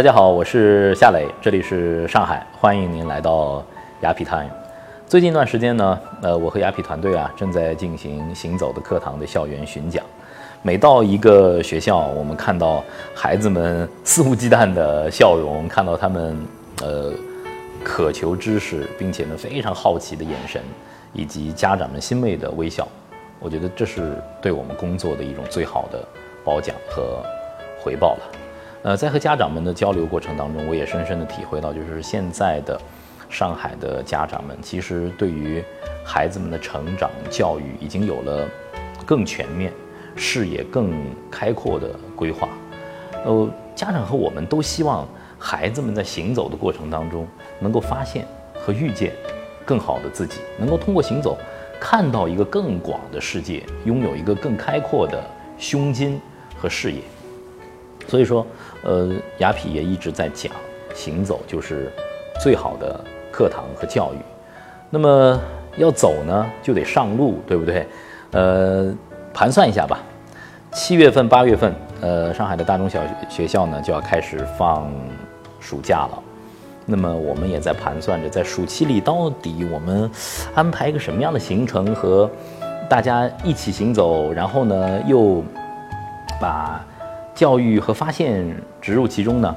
大家好，我是夏磊，这里是上海，欢迎您来到雅痞 time。最近一段时间呢，呃，我和雅痞团队啊正在进行行走的课堂的校园巡讲。每到一个学校，我们看到孩子们肆无忌惮的笑容，看到他们呃渴求知识，并且呢非常好奇的眼神，以及家长们欣慰的微笑，我觉得这是对我们工作的一种最好的褒奖和回报了。呃，在和家长们的交流过程当中，我也深深的体会到，就是现在的上海的家长们，其实对于孩子们的成长教育已经有了更全面、视野更开阔的规划。呃，家长和我们都希望孩子们在行走的过程当中，能够发现和遇见更好的自己，能够通过行走看到一个更广的世界，拥有一个更开阔的胸襟和视野。所以说，呃，雅痞也一直在讲，行走就是最好的课堂和教育。那么要走呢，就得上路，对不对？呃，盘算一下吧，七月份、八月份，呃，上海的大中小学校呢就要开始放暑假了。那么我们也在盘算着，在暑期里到底我们安排一个什么样的行程和大家一起行走，然后呢又把。教育和发现植入其中呢？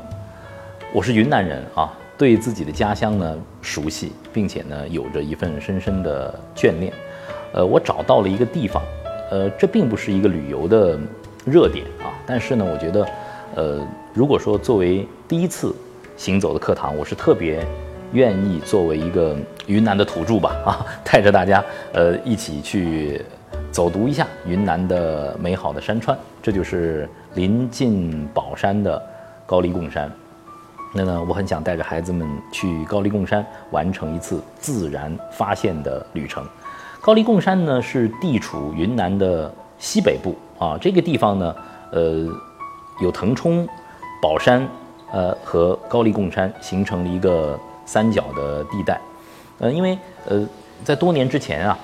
我是云南人啊，对自己的家乡呢熟悉，并且呢有着一份深深的眷恋。呃，我找到了一个地方，呃，这并不是一个旅游的热点啊，但是呢，我觉得，呃，如果说作为第一次行走的课堂，我是特别愿意作为一个云南的土著吧 啊，带着大家呃一起去。走读一下云南的美好的山川，这就是临近宝山的高黎贡山。那呢，我很想带着孩子们去高黎贡山完成一次自然发现的旅程。高黎贡山呢是地处云南的西北部啊，这个地方呢，呃，有腾冲、宝山，呃和高黎贡山形成了一个三角的地带。呃，因为呃在多年之前啊。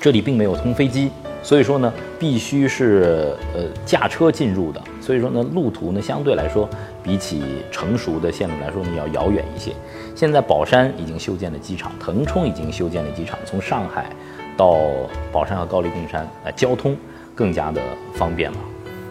这里并没有通飞机，所以说呢，必须是呃驾车进入的。所以说呢，路途呢相对来说，比起成熟的线路来说呢要遥远一些。现在宝山已经修建了机场，腾冲已经修建了机场，从上海到宝山和高黎贡山，呃，交通更加的方便了。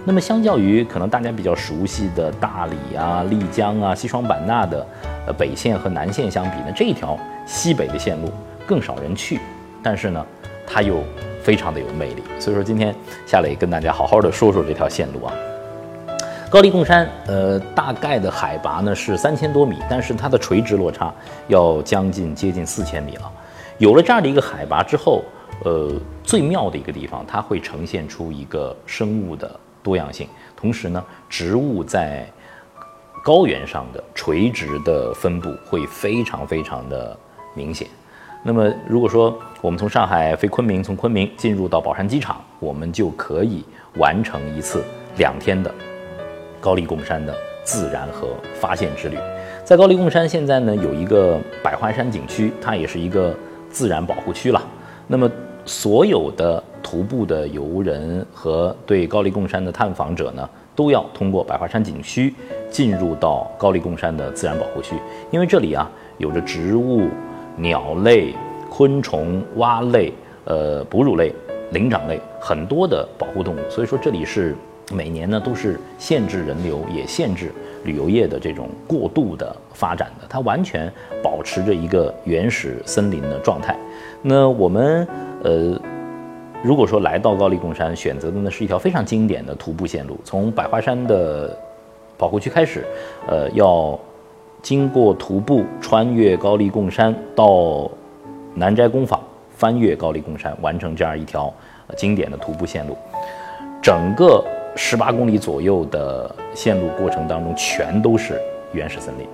那么相较于可能大家比较熟悉的大理啊、丽江啊、西双版纳的呃北线和南线相比呢，这一条西北的线路更少人去，但是呢。它又非常的有魅力，所以说今天夏磊跟大家好好的说说这条线路啊。高黎贡山，呃，大概的海拔呢是三千多米，但是它的垂直落差要将近接近四千米了。有了这样的一个海拔之后，呃，最妙的一个地方，它会呈现出一个生物的多样性，同时呢，植物在高原上的垂直的分布会非常非常的明显。那么，如果说我们从上海飞昆明，从昆明进入到宝山机场，我们就可以完成一次两天的高黎贡山的自然和发现之旅。在高黎贡山现在呢，有一个百花山景区，它也是一个自然保护区了。那么，所有的徒步的游人和对高黎贡山的探访者呢，都要通过百花山景区进入到高黎贡山的自然保护区，因为这里啊，有着植物。鸟类、昆虫、蛙类、呃哺乳类、灵长类很多的保护动物，所以说这里是每年呢都是限制人流，也限制旅游业的这种过度的发展的，它完全保持着一个原始森林的状态。那我们呃，如果说来到高黎贡山，选择的呢是一条非常经典的徒步线路，从百花山的保护区开始，呃要。经过徒步穿越高黎贡山到南斋工坊，翻越高黎贡山，完成这样一条经典的徒步线路。整个十八公里左右的线路过程当中，全都是原始森林。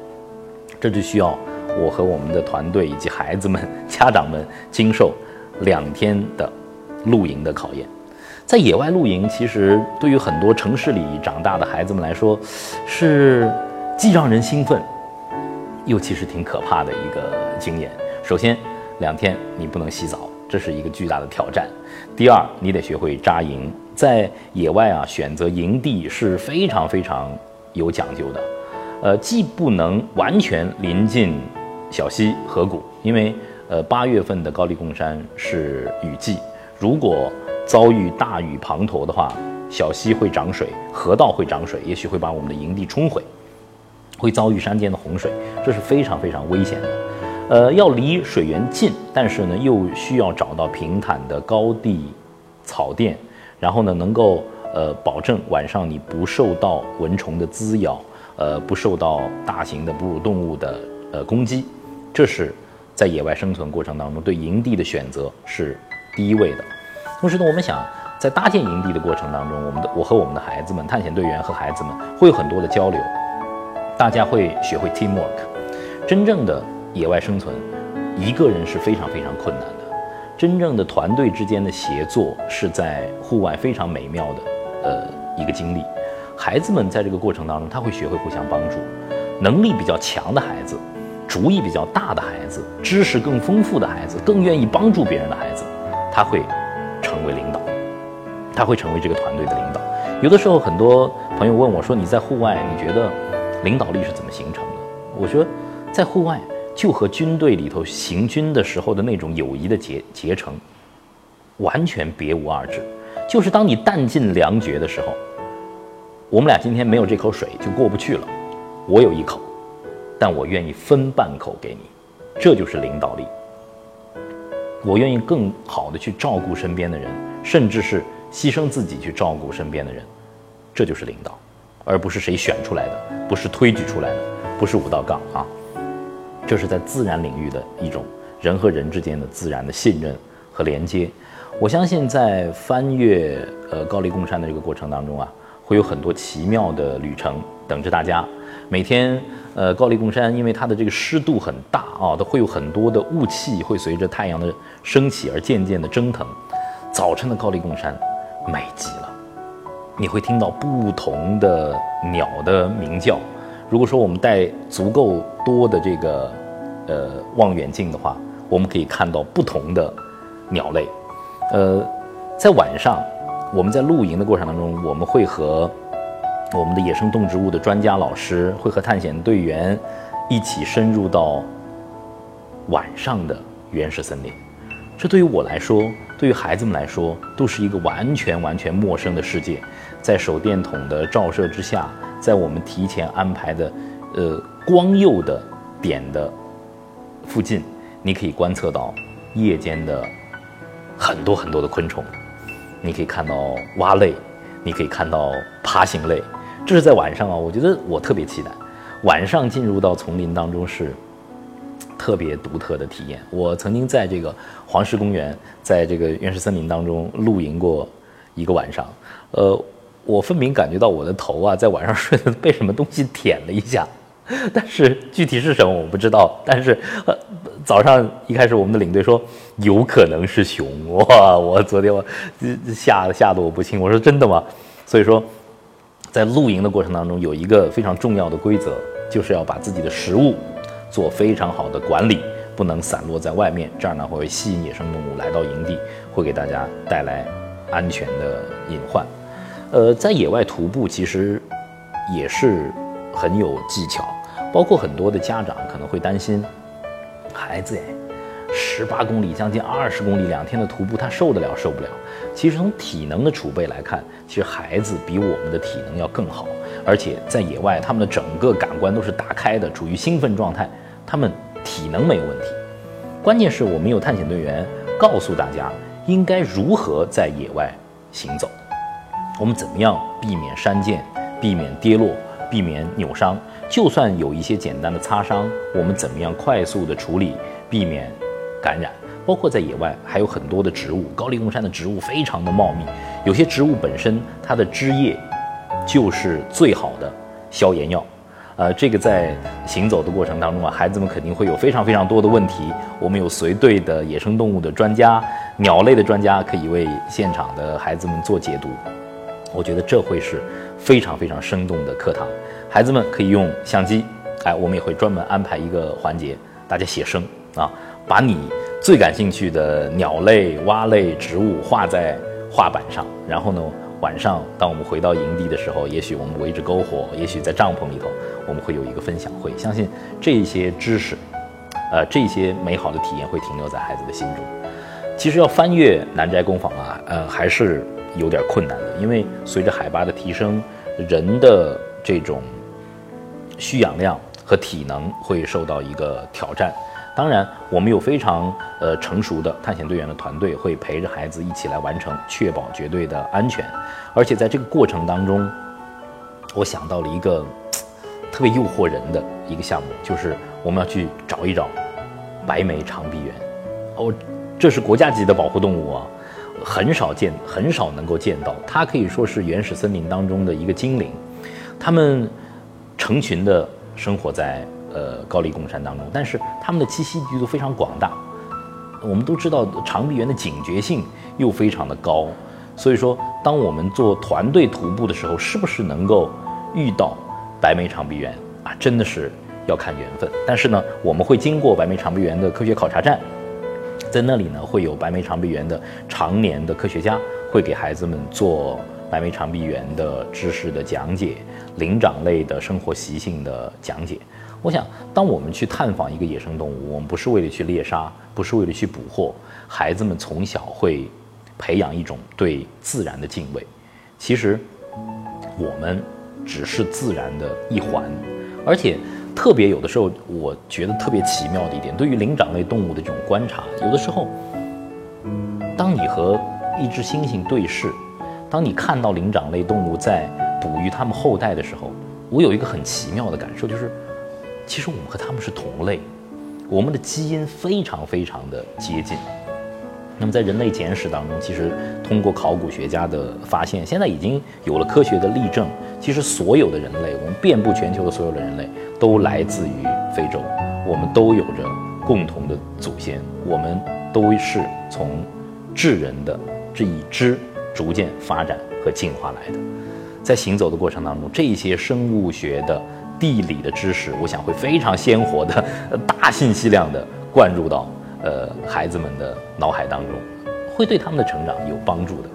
这就需要我和我们的团队以及孩子们、家长们经受两天的露营的考验。在野外露营，其实对于很多城市里长大的孩子们来说，是既让人兴奋。又其实挺可怕的一个经验。首先，两天你不能洗澡，这是一个巨大的挑战。第二，你得学会扎营。在野外啊，选择营地是非常非常有讲究的。呃，既不能完全临近小溪河谷，因为呃八月份的高黎贡山是雨季，如果遭遇大雨滂沱的话，小溪会涨水，河道会涨水，也许会把我们的营地冲毁，会遭遇山间的洪水，这是非常非常危险的。呃，要离水源近，但是呢，又需要找到平坦的高地草甸，然后呢，能够呃保证晚上你不受到蚊虫的滋咬，呃，不受到大型的哺乳动物的呃攻击，这是在野外生存过程当中对营地的选择是第一位的。同时呢，我们想在搭建营地的过程当中，我们的我和我们的孩子们，探险队员和孩子们会有很多的交流，大家会学会 teamwork，真正的。野外生存，一个人是非常非常困难的。真正的团队之间的协作是在户外非常美妙的，呃，一个经历。孩子们在这个过程当中，他会学会互相帮助。能力比较强的孩子，主意比较大的孩子，知识更丰富的孩子，更愿意帮助别人的孩子，他会成为领导，他会成为这个团队的领导。有的时候，很多朋友问我说：“你在户外，你觉得领导力是怎么形成的？”我觉得，在户外。就和军队里头行军的时候的那种友谊的结结成，完全别无二致。就是当你弹尽粮绝的时候，我们俩今天没有这口水就过不去了。我有一口，但我愿意分半口给你，这就是领导力。我愿意更好的去照顾身边的人，甚至是牺牲自己去照顾身边的人，这就是领导，而不是谁选出来的，不是推举出来的，不是五道杠啊。这是在自然领域的一种人和人之间的自然的信任和连接。我相信在翻越呃高黎贡山的这个过程当中啊，会有很多奇妙的旅程等着大家。每天呃高黎贡山因为它的这个湿度很大啊，都会有很多的雾气会随着太阳的升起而渐渐的蒸腾。早晨的高黎贡山美极了，你会听到不同的鸟的鸣叫。如果说我们带足够多的这个。呃，望远镜的话，我们可以看到不同的鸟类。呃，在晚上，我们在露营的过程当中，我们会和我们的野生动植物的专家老师，会和探险队员一起深入到晚上的原始森林。这对于我来说，对于孩子们来说，都是一个完全完全陌生的世界。在手电筒的照射之下，在我们提前安排的呃光诱的点的。附近，你可以观测到夜间的很多很多的昆虫，你可以看到蛙类，你可以看到爬行类。这是在晚上啊，我觉得我特别期待晚上进入到丛林当中是特别独特的体验。我曾经在这个黄石公园，在这个原始森林当中露营过一个晚上，呃，我分明感觉到我的头啊，在晚上睡的被什么东西舔了一下。但是具体是什么我不知道。但是，呃，早上一开始我们的领队说有可能是熊哇！我昨天我吓吓得我不轻。我说真的吗？所以说，在露营的过程当中，有一个非常重要的规则，就是要把自己的食物做非常好的管理，不能散落在外面，这样呢会吸引野生动物来到营地，会给大家带来安全的隐患。呃，在野外徒步其实也是很有技巧。包括很多的家长可能会担心，孩子哎，十八公里将近二十公里两天的徒步，他受得了受不了？其实从体能的储备来看，其实孩子比我们的体能要更好，而且在野外，他们的整个感官都是打开的，处于兴奋状态，他们体能没有问题。关键是我们有探险队员告诉大家应该如何在野外行走，我们怎么样避免山涧，避免跌落，避免扭伤。就算有一些简单的擦伤，我们怎么样快速的处理，避免感染？包括在野外还有很多的植物，高黎贡山的植物非常的茂密，有些植物本身它的枝叶就是最好的消炎药。呃，这个在行走的过程当中啊，孩子们肯定会有非常非常多的问题。我们有随队的野生动物的专家、鸟类的专家，可以为现场的孩子们做解读。我觉得这会是非常非常生动的课堂。孩子们可以用相机，哎，我们也会专门安排一个环节，大家写生啊，把你最感兴趣的鸟类、蛙类、植物画在画板上，然后呢，晚上，当我们回到营地的时候，也许我们围着篝火，也许在帐篷里头，我们会有一个分享会。相信这些知识，呃，这些美好的体验会停留在孩子的心中。其实要翻越南斋工坊啊，呃，还是有点困难的，因为随着海拔的提升，人的这种需氧量和体能会受到一个挑战。当然，我们有非常呃成熟的探险队员的团队，会陪着孩子一起来完成，确保绝对的安全。而且在这个过程当中，我想到了一个特别诱惑人的一个项目，就是我们要去找一找白眉长臂猿。哦，这是国家级的保护动物啊，很少见，很少能够见到。它可以说是原始森林当中的一个精灵，它们成群的生活在。呃，高黎贡山当中，但是它们的栖息地都非常广大。我们都知道长臂猿的警觉性又非常的高，所以说，当我们做团队徒步的时候，是不是能够遇到白眉长臂猿啊？真的是要看缘分。但是呢，我们会经过白眉长臂猿的科学考察站，在那里呢，会有白眉长臂猿的常年的科学家会给孩子们做白眉长臂猿的知识的讲解，灵长类的生活习性的讲解。我想，当我们去探访一个野生动物，我们不是为了去猎杀，不是为了去捕获。孩子们从小会培养一种对自然的敬畏。其实，我们只是自然的一环。而且，特别有的时候，我觉得特别奇妙的一点，对于灵长类动物的这种观察，有的时候，当你和一只猩猩对视，当你看到灵长类动物在哺育它们后代的时候，我有一个很奇妙的感受，就是。其实我们和他们是同类，我们的基因非常非常的接近。那么在人类简史当中，其实通过考古学家的发现，现在已经有了科学的例证。其实所有的人类，我们遍布全球的所有的人类，都来自于非洲，我们都有着共同的祖先，我们都是从智人的这一支逐渐发展和进化来的。在行走的过程当中，这些生物学的。地理的知识，我想会非常鲜活的、大信息量的灌入到呃孩子们的脑海当中，会对他们的成长有帮助的。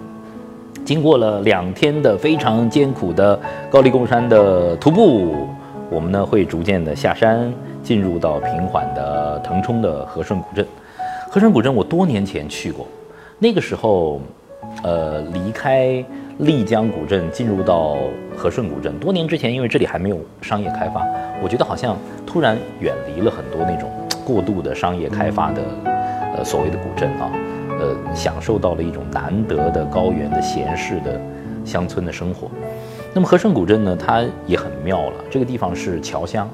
经过了两天的非常艰苦的高黎贡山的徒步，我们呢会逐渐的下山，进入到平缓的腾冲的和顺古镇。和顺古镇我多年前去过，那个时候，呃离开。丽江古镇进入到和顺古镇，多年之前，因为这里还没有商业开发，我觉得好像突然远离了很多那种过度的商业开发的，呃，所谓的古镇啊，呃，享受到了一种难得的高原的闲适的乡村的生活。那么和顺古镇呢，它也很妙了，这个地方是侨乡，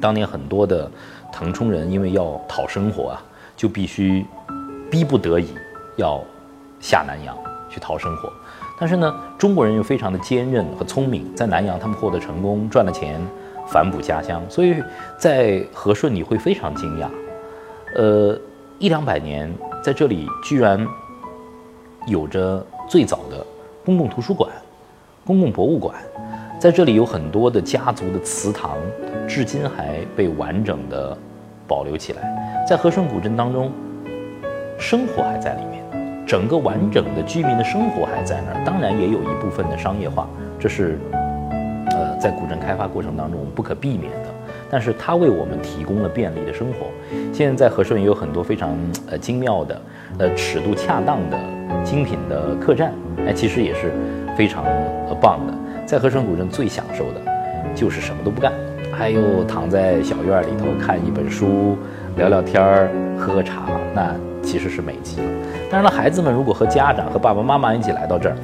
当年很多的腾冲人因为要讨生活啊，就必须逼不得已要下南洋去讨生活。但是呢，中国人又非常的坚韧和聪明，在南洋他们获得成功，赚了钱，反哺家乡。所以在和顺你会非常惊讶，呃，一两百年在这里居然有着最早的公共图书馆、公共博物馆，在这里有很多的家族的祠堂，至今还被完整的保留起来。在和顺古镇当中，生活还在里面。整个完整的居民的生活还在那儿，当然也有一部分的商业化，这是，呃，在古镇开发过程当中不可避免的。但是它为我们提供了便利的生活。现在在和顺也有很多非常呃精妙的、呃尺度恰当的精品的客栈，哎，其实也是非常呃棒的。在和顺古镇最享受的，就是什么都不干，还有躺在小院里头看一本书、聊聊天儿、喝喝茶，那。其实是美极了。当然了，孩子们如果和家长和爸爸妈妈一起来到这儿，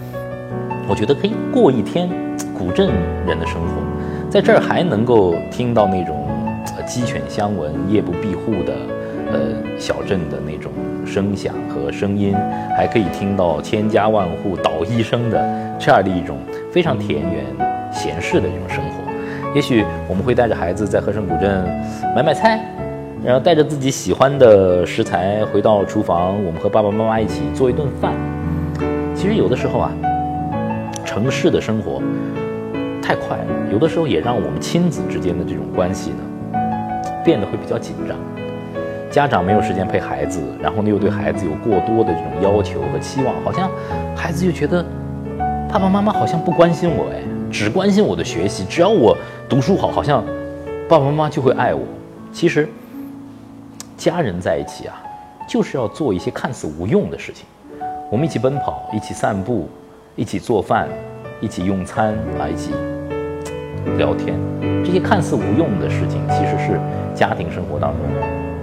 我觉得可以过一天古镇人的生活，在这儿还能够听到那种鸡犬相闻、夜不闭户的呃小镇的那种声响和声音，还可以听到千家万户捣衣声的这样的一种非常田园闲适的这种生活。也许我们会带着孩子在和顺古镇买买菜。然后带着自己喜欢的食材回到厨房，我们和爸爸妈妈一起做一顿饭。其实有的时候啊，城市的生活太快了，有的时候也让我们亲子之间的这种关系呢变得会比较紧张。家长没有时间陪孩子，然后呢又对孩子有过多的这种要求和期望，好像孩子就觉得爸爸妈妈好像不关心我，哎，只关心我的学习，只要我读书好，好像爸爸妈妈就会爱我。其实，家人在一起啊，就是要做一些看似无用的事情。我们一起奔跑，一起散步，一起做饭，一起用餐啊，一起聊天。这些看似无用的事情，其实是家庭生活当中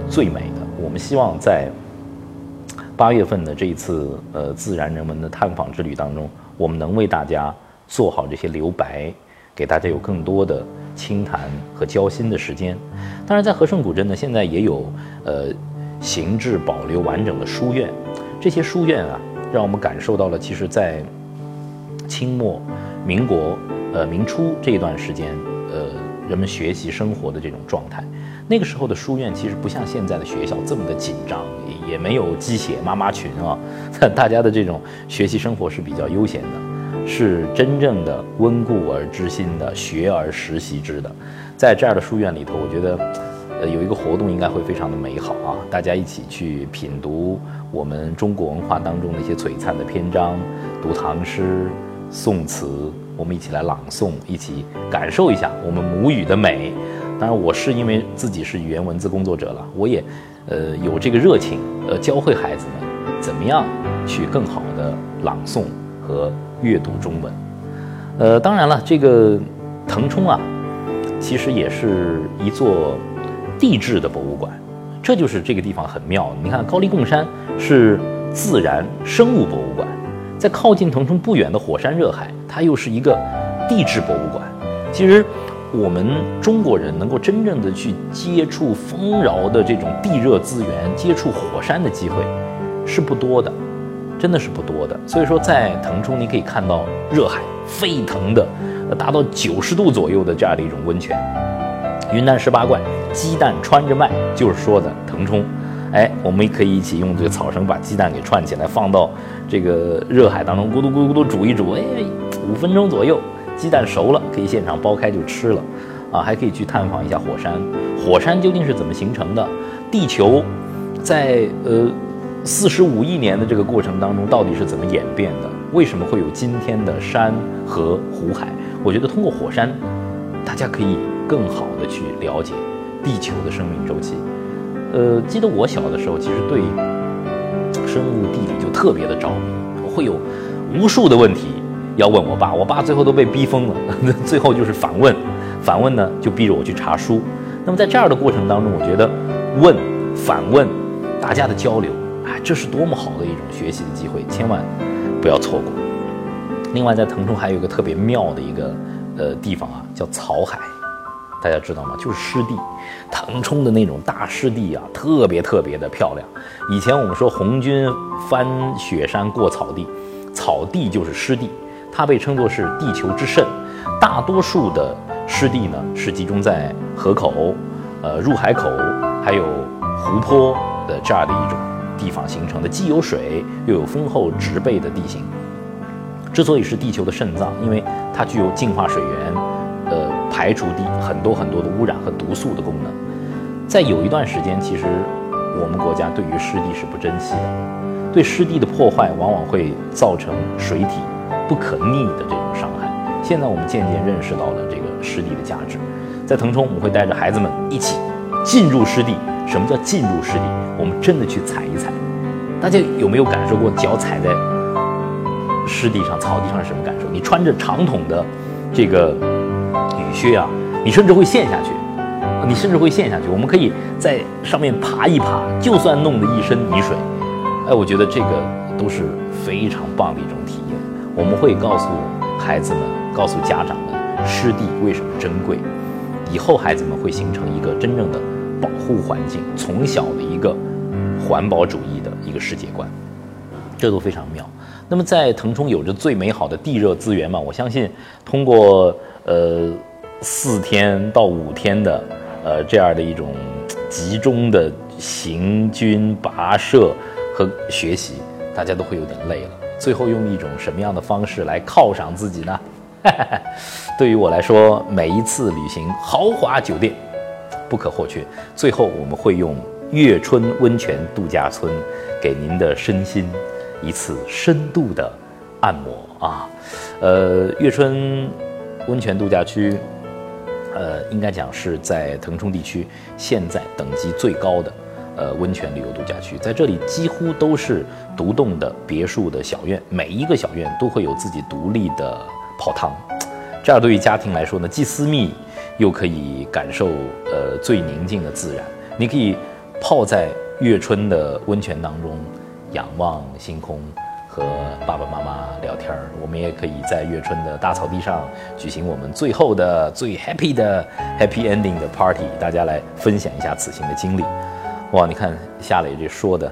最美的。我们希望在。八月份的这一次呃自然人文的探访之旅当中，我们能为大家做好这些留白，给大家有更多的倾谈和交心的时间。当然，在和顺古镇呢，现在也有呃形制保留完整的书院，这些书院啊，让我们感受到了其实在清末、民国、呃明初这一段时间，呃人们学习生活的这种状态。那个时候的书院其实不像现在的学校这么的紧张，也没有鸡血妈妈群啊，大家的这种学习生活是比较悠闲的，是真正的温故而知新的学而时习之的。在这样的书院里头，我觉得，呃，有一个活动应该会非常的美好啊，大家一起去品读我们中国文化当中的一些璀璨的篇章，读唐诗、宋词，我们一起来朗诵，一起感受一下我们母语的美。当然，我是因为自己是语言文字工作者了，我也，呃，有这个热情，呃，教会孩子们怎么样去更好的朗诵和阅读中文。呃，当然了，这个腾冲啊，其实也是一座地质的博物馆，这就是这个地方很妙。你看，高黎贡山是自然生物博物馆，在靠近腾冲不远的火山热海，它又是一个地质博物馆。其实。我们中国人能够真正的去接触丰饶的这种地热资源，接触火山的机会是不多的，真的是不多的。所以说，在腾冲你可以看到热海沸腾的，达到九十度左右的这样的一种温泉。云南十八怪，鸡蛋穿着卖，就是说的腾冲。哎，我们可以一起用这个草绳把鸡蛋给串起来，放到这个热海当中，咕嘟咕嘟咕嘟煮一煮，哎，五分钟左右。鸡蛋熟了，可以现场剥开就吃了，啊，还可以去探访一下火山。火山究竟是怎么形成的？地球在呃四十五亿年的这个过程当中，到底是怎么演变的？为什么会有今天的山河湖海？我觉得通过火山，大家可以更好的去了解地球的生命周期。呃，记得我小的时候，其实对生物地理就特别的着迷，会有无数的问题。要问我爸，我爸最后都被逼疯了。最后就是反问，反问呢就逼着我去查书。那么在这样的过程当中，我觉得问、反问，大家的交流，哎，这是多么好的一种学习的机会，千万不要错过。另外，在腾冲还有一个特别妙的一个呃地方啊，叫草海，大家知道吗？就是湿地。腾冲的那种大湿地啊，特别特别的漂亮。以前我们说红军翻雪山过草地，草地就是湿地。它被称作是地球之肾，大多数的湿地呢是集中在河口、呃入海口还有湖泊的这样的一种地方形成的，既有水又有丰厚植被的地形。之所以是地球的肾脏，因为它具有净化水源、呃排除地很多很多的污染和毒素的功能。在有一段时间，其实我们国家对于湿地是不珍惜的，对湿地的破坏往往会造成水体。不可逆的这种伤害。现在我们渐渐认识到了这个湿地的价值。在腾冲，我们会带着孩子们一起进入湿地。什么叫进入湿地？我们真的去踩一踩。大家有没有感受过脚踩在湿地上、草地上是什么感受？你穿着长筒的这个雨靴啊，你甚至会陷下去。你甚至会陷下去。我们可以在上面爬一爬，就算弄得一身泥水，哎，我觉得这个都是非常棒的一种体验。我们会告诉孩子们，告诉家长们，湿地为什么珍贵。以后孩子们会形成一个真正的保护环境，从小的一个环保主义的一个世界观，这都非常妙。那么在腾冲有着最美好的地热资源嘛？我相信通过呃四天到五天的呃这样的一种集中的行军跋涉和学习，大家都会有点累了。最后用一种什么样的方式来犒赏自己呢？对于我来说，每一次旅行豪华酒店不可或缺。最后我们会用月春温泉度假村给您的身心一次深度的按摩啊。呃，月春温泉度假区，呃，应该讲是在腾冲地区现在等级最高的呃温泉旅游度假区，在这里几乎都是独栋的别墅的小院，每一个小院都会有自己独立的泡汤，这样对于家庭来说呢，既私密又可以感受呃最宁静的自然。你可以泡在月春的温泉当中，仰望星空。和爸爸妈妈聊天儿，我们也可以在月春的大草地上举行我们最后的最 happy 的 happy ending 的 party，大家来分享一下此行的经历。哇，你看夏磊这说的，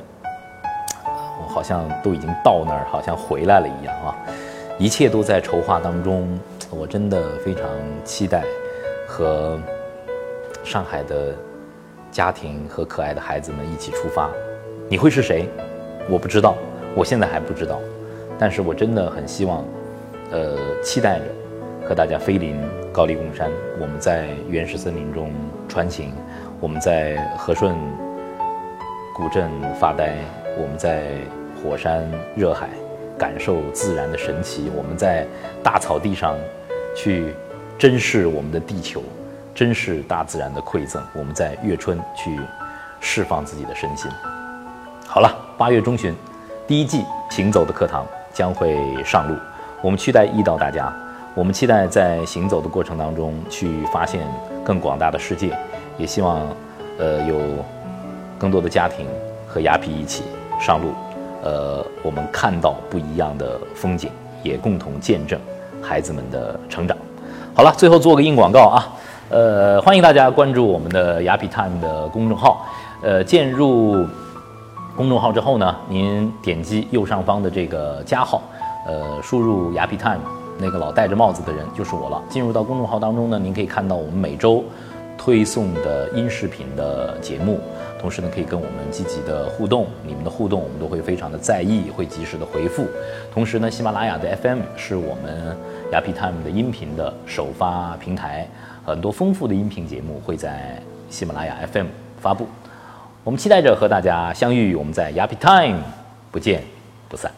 我好像都已经到那儿，好像回来了一样啊！一切都在筹划当中，我真的非常期待和上海的家庭和可爱的孩子们一起出发。你会是谁？我不知道。我现在还不知道，但是我真的很希望，呃，期待着和大家飞临高黎贡山，我们在原始森林中穿行，我们在和顺古镇发呆，我们在火山热海感受自然的神奇，我们在大草地上去珍视我们的地球，珍视大自然的馈赠，我们在月春去释放自己的身心。好了，八月中旬。第一季行走的课堂将会上路，我们期待遇到大家，我们期待在行走的过程当中去发现更广大的世界，也希望，呃，有更多的家庭和雅痞一起上路，呃，我们看到不一样的风景，也共同见证孩子们的成长。好了，最后做个硬广告啊，呃，欢迎大家关注我们的雅痞 time 的公众号，呃，进入。公众号之后呢，您点击右上方的这个加号，呃，输入雅痞 time，那个老戴着帽子的人就是我了。进入到公众号当中呢，您可以看到我们每周推送的音视频的节目，同时呢，可以跟我们积极的互动。你们的互动我们都会非常的在意，会及时的回复。同时呢，喜马拉雅的 FM 是我们雅痞 time 的音频的首发平台，很多丰富的音频节目会在喜马拉雅 FM 发布。我们期待着和大家相遇，我们在 Yappy Time 不见不散。